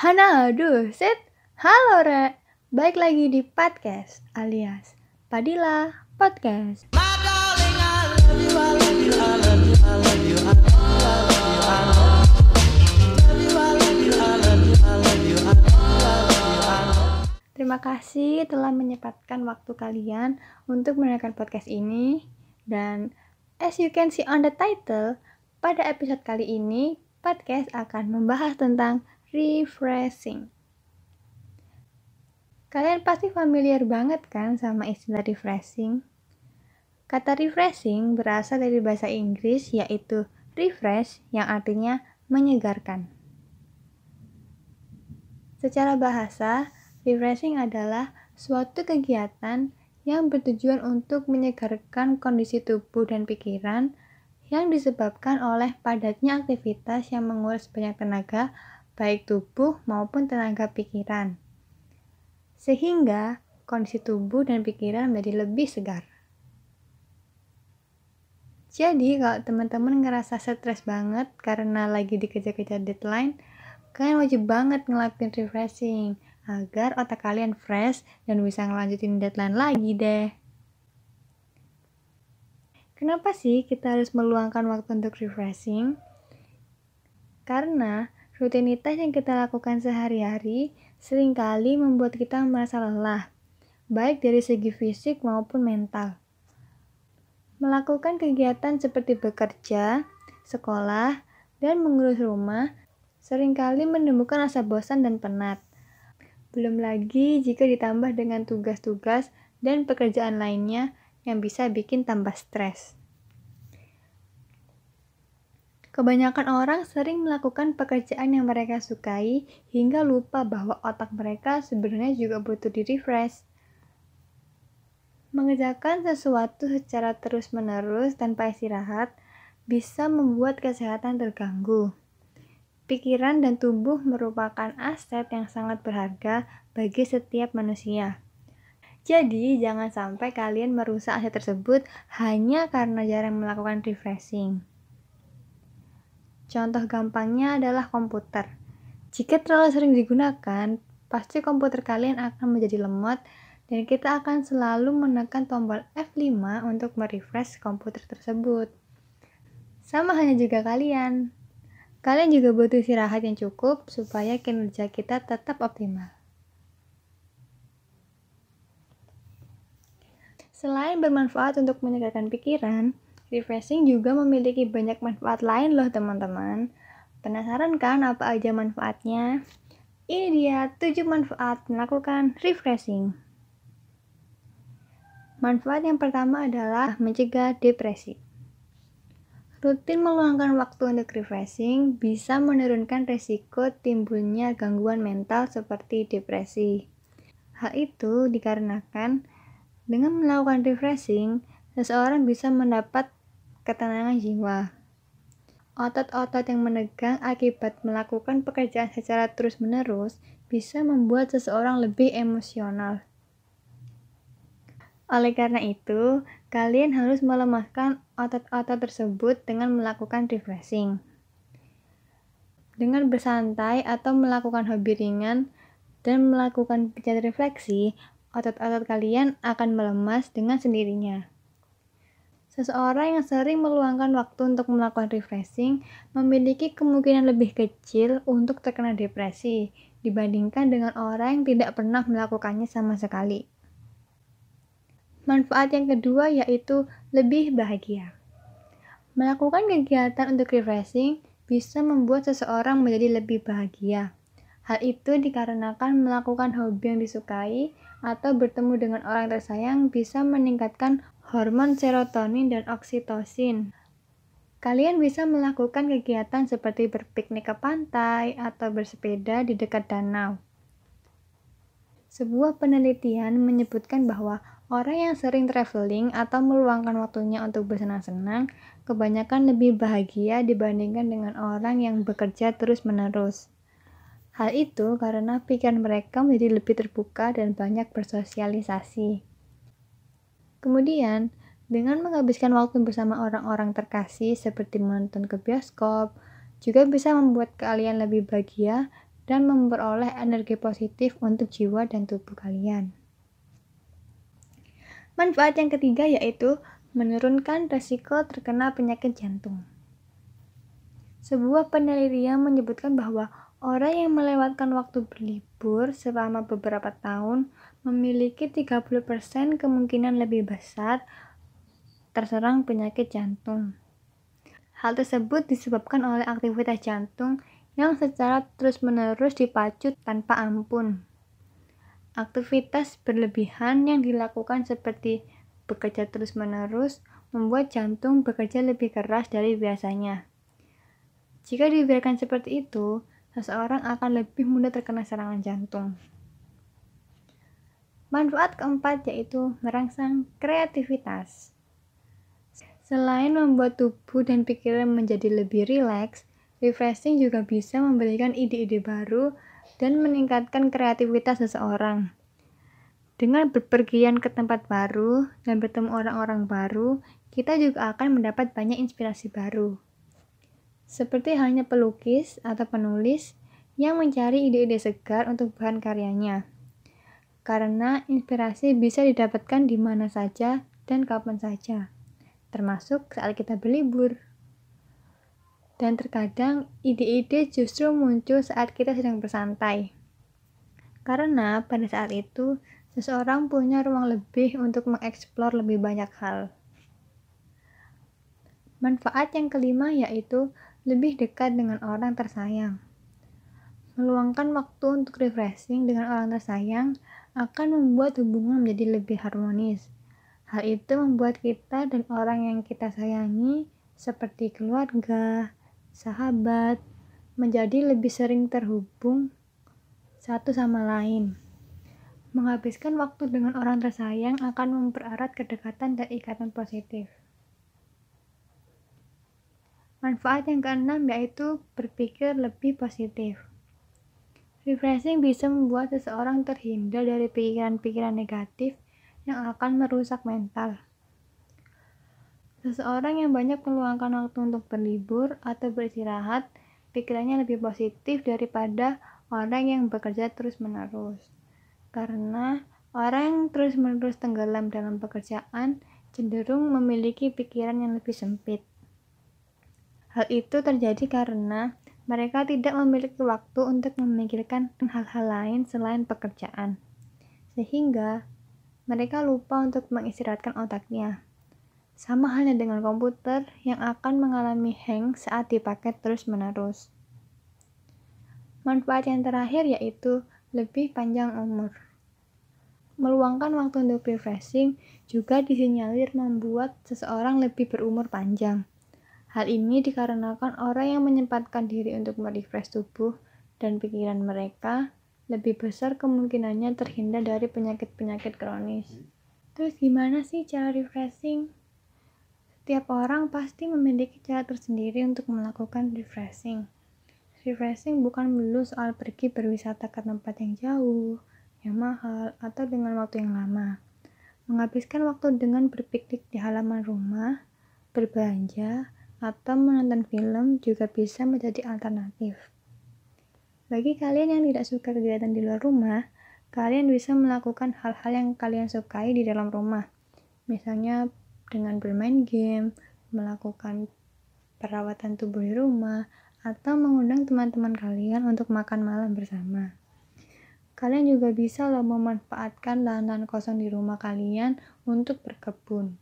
Hana, aduh, set. Halo, Re. Baik lagi di podcast alias Padilla Podcast. Terima kasih telah menyempatkan waktu kalian untuk mendengarkan podcast ini dan as you can see on the title, pada episode kali ini podcast akan membahas tentang refreshing. Kalian pasti familiar banget kan sama istilah refreshing? Kata refreshing berasal dari bahasa Inggris yaitu refresh yang artinya menyegarkan. Secara bahasa, refreshing adalah suatu kegiatan yang bertujuan untuk menyegarkan kondisi tubuh dan pikiran yang disebabkan oleh padatnya aktivitas yang menguras banyak tenaga, baik tubuh maupun tenaga pikiran. Sehingga kondisi tubuh dan pikiran menjadi lebih segar. Jadi, kalau teman-teman ngerasa stres banget karena lagi dikejar-kejar deadline, kalian wajib banget ngelakuin refreshing agar otak kalian fresh dan bisa ngelanjutin deadline lagi deh. Kenapa sih kita harus meluangkan waktu untuk refreshing? Karena rutinitas yang kita lakukan sehari-hari sering kali membuat kita merasa lelah, baik dari segi fisik maupun mental. Melakukan kegiatan seperti bekerja, sekolah, dan mengurus rumah sering kali menemukan rasa bosan dan penat. Belum lagi jika ditambah dengan tugas-tugas dan pekerjaan lainnya yang bisa bikin tambah stres. Kebanyakan orang sering melakukan pekerjaan yang mereka sukai hingga lupa bahwa otak mereka sebenarnya juga butuh di-refresh. Mengerjakan sesuatu secara terus-menerus tanpa istirahat bisa membuat kesehatan terganggu. Pikiran dan tubuh merupakan aset yang sangat berharga bagi setiap manusia. Jadi, jangan sampai kalian merusak aset tersebut hanya karena jarang melakukan refreshing. Contoh gampangnya adalah komputer. Jika terlalu sering digunakan, pasti komputer kalian akan menjadi lemot dan kita akan selalu menekan tombol F5 untuk merefresh komputer tersebut. Sama hanya juga kalian. Kalian juga butuh istirahat yang cukup supaya kinerja kita tetap optimal. Selain bermanfaat untuk menyegarkan pikiran, refreshing juga memiliki banyak manfaat lain loh teman-teman. Penasaran kan apa aja manfaatnya? Ini dia 7 manfaat melakukan refreshing. Manfaat yang pertama adalah mencegah depresi. Rutin meluangkan waktu untuk refreshing bisa menurunkan resiko timbulnya gangguan mental seperti depresi. Hal itu dikarenakan dengan melakukan refreshing, seseorang bisa mendapat ketenangan jiwa. Otot-otot yang menegang akibat melakukan pekerjaan secara terus-menerus bisa membuat seseorang lebih emosional. Oleh karena itu, kalian harus melemahkan otot-otot tersebut dengan melakukan refreshing. Dengan bersantai atau melakukan hobi ringan dan melakukan pijat refleksi, otot-otot kalian akan melemas dengan sendirinya. Seseorang yang sering meluangkan waktu untuk melakukan refreshing memiliki kemungkinan lebih kecil untuk terkena depresi dibandingkan dengan orang yang tidak pernah melakukannya sama sekali. Manfaat yang kedua yaitu lebih bahagia. Melakukan kegiatan untuk refreshing bisa membuat seseorang menjadi lebih bahagia. Hal itu dikarenakan melakukan hobi yang disukai atau bertemu dengan orang tersayang bisa meningkatkan hormon serotonin dan oksitosin. Kalian bisa melakukan kegiatan seperti berpiknik ke pantai atau bersepeda di dekat danau. Sebuah penelitian menyebutkan bahwa orang yang sering traveling atau meluangkan waktunya untuk bersenang-senang kebanyakan lebih bahagia dibandingkan dengan orang yang bekerja terus-menerus. Hal itu karena pikiran mereka menjadi lebih terbuka dan banyak bersosialisasi. Kemudian, dengan menghabiskan waktu bersama orang-orang terkasih seperti menonton ke bioskop, juga bisa membuat kalian lebih bahagia dan memperoleh energi positif untuk jiwa dan tubuh kalian. Manfaat yang ketiga yaitu menurunkan resiko terkena penyakit jantung. Sebuah penelitian menyebutkan bahwa orang yang melewatkan waktu berlibur selama beberapa tahun memiliki 30% kemungkinan lebih besar terserang penyakit jantung. Hal tersebut disebabkan oleh aktivitas jantung yang secara terus-menerus dipacu tanpa ampun. Aktivitas berlebihan yang dilakukan seperti bekerja terus-menerus membuat jantung bekerja lebih keras dari biasanya. Jika dibiarkan seperti itu, seseorang akan lebih mudah terkena serangan jantung. Manfaat keempat yaitu merangsang kreativitas. Selain membuat tubuh dan pikiran menjadi lebih rileks, refreshing juga bisa memberikan ide-ide baru dan meningkatkan kreativitas seseorang. Dengan berpergian ke tempat baru dan bertemu orang-orang baru, kita juga akan mendapat banyak inspirasi baru. Seperti halnya pelukis atau penulis yang mencari ide-ide segar untuk bahan karyanya. Karena inspirasi bisa didapatkan di mana saja dan kapan saja, termasuk saat kita berlibur. Dan terkadang ide-ide justru muncul saat kita sedang bersantai. Karena pada saat itu seseorang punya ruang lebih untuk mengeksplor lebih banyak hal. Manfaat yang kelima yaitu lebih dekat dengan orang tersayang. Meluangkan waktu untuk refreshing dengan orang tersayang akan membuat hubungan menjadi lebih harmonis. Hal itu membuat kita dan orang yang kita sayangi, seperti keluarga, sahabat, menjadi lebih sering terhubung satu sama lain. Menghabiskan waktu dengan orang tersayang akan mempererat kedekatan dan ikatan positif. Manfaat yang keenam yaitu berpikir lebih positif. Refreshing bisa membuat seseorang terhindar dari pikiran-pikiran negatif yang akan merusak mental. Seseorang yang banyak meluangkan waktu untuk berlibur atau beristirahat, pikirannya lebih positif daripada orang yang bekerja terus-menerus karena orang yang terus-menerus tenggelam dalam pekerjaan cenderung memiliki pikiran yang lebih sempit. Hal itu terjadi karena mereka tidak memiliki waktu untuk memikirkan hal-hal lain selain pekerjaan, sehingga mereka lupa untuk mengistirahatkan otaknya. Sama halnya dengan komputer yang akan mengalami hang saat dipakai terus-menerus. Manfaat yang terakhir yaitu lebih panjang umur. Meluangkan waktu untuk refreshing juga disinyalir membuat seseorang lebih berumur panjang. Hal ini dikarenakan orang yang menyempatkan diri untuk merefresh tubuh dan pikiran mereka lebih besar kemungkinannya terhindar dari penyakit-penyakit kronis. Terus gimana sih cara refreshing? Setiap orang pasti memiliki cara tersendiri untuk melakukan refreshing. Refreshing bukan melulu soal pergi berwisata ke tempat yang jauh, yang mahal, atau dengan waktu yang lama. Menghabiskan waktu dengan berpiknik di halaman rumah, berbelanja, atau menonton film juga bisa menjadi alternatif. Bagi kalian yang tidak suka kegiatan di luar rumah, kalian bisa melakukan hal-hal yang kalian sukai di dalam rumah. Misalnya dengan bermain game, melakukan perawatan tubuh di rumah, atau mengundang teman-teman kalian untuk makan malam bersama. Kalian juga bisa loh memanfaatkan lahan-lahan kosong di rumah kalian untuk berkebun.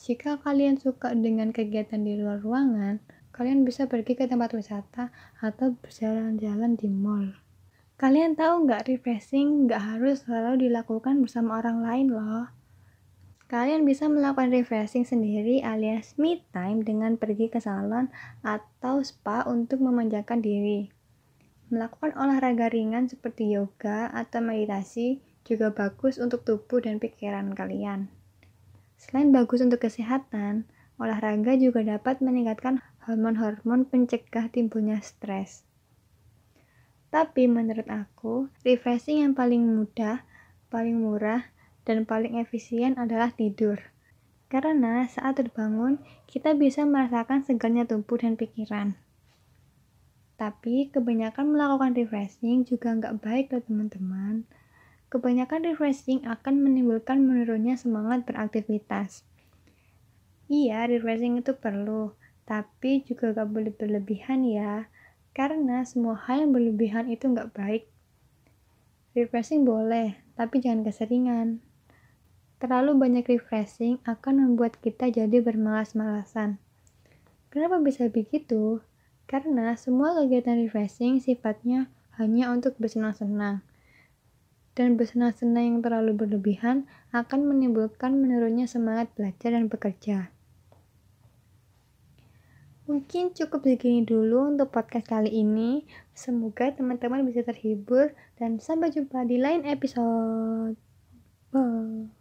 Jika kalian suka dengan kegiatan di luar ruangan, kalian bisa pergi ke tempat wisata atau berjalan-jalan di mall. Kalian tahu nggak refreshing nggak harus selalu dilakukan bersama orang lain loh. Kalian bisa melakukan refreshing sendiri alias me time dengan pergi ke salon atau spa untuk memanjakan diri. Melakukan olahraga ringan seperti yoga atau meditasi juga bagus untuk tubuh dan pikiran kalian. Selain bagus untuk kesehatan, olahraga juga dapat meningkatkan hormon-hormon pencegah timbulnya stres. Tapi menurut aku, refreshing yang paling mudah, paling murah, dan paling efisien adalah tidur. Karena saat terbangun, kita bisa merasakan segarnya tubuh dan pikiran. Tapi kebanyakan melakukan refreshing juga nggak baik loh teman-teman. Kebanyakan refreshing akan menimbulkan menurunnya semangat beraktivitas. Iya, refreshing itu perlu, tapi juga gak boleh berlebihan ya, karena semua hal yang berlebihan itu nggak baik. Refreshing boleh, tapi jangan keseringan. Terlalu banyak refreshing akan membuat kita jadi bermalas-malasan. Kenapa bisa begitu? Karena semua kegiatan refreshing sifatnya hanya untuk bersenang-senang. Dan bersenang-senang yang terlalu berlebihan akan menimbulkan menurunnya semangat belajar dan bekerja. Mungkin cukup segini dulu untuk podcast kali ini. Semoga teman-teman bisa terhibur dan sampai jumpa di lain episode. Bye.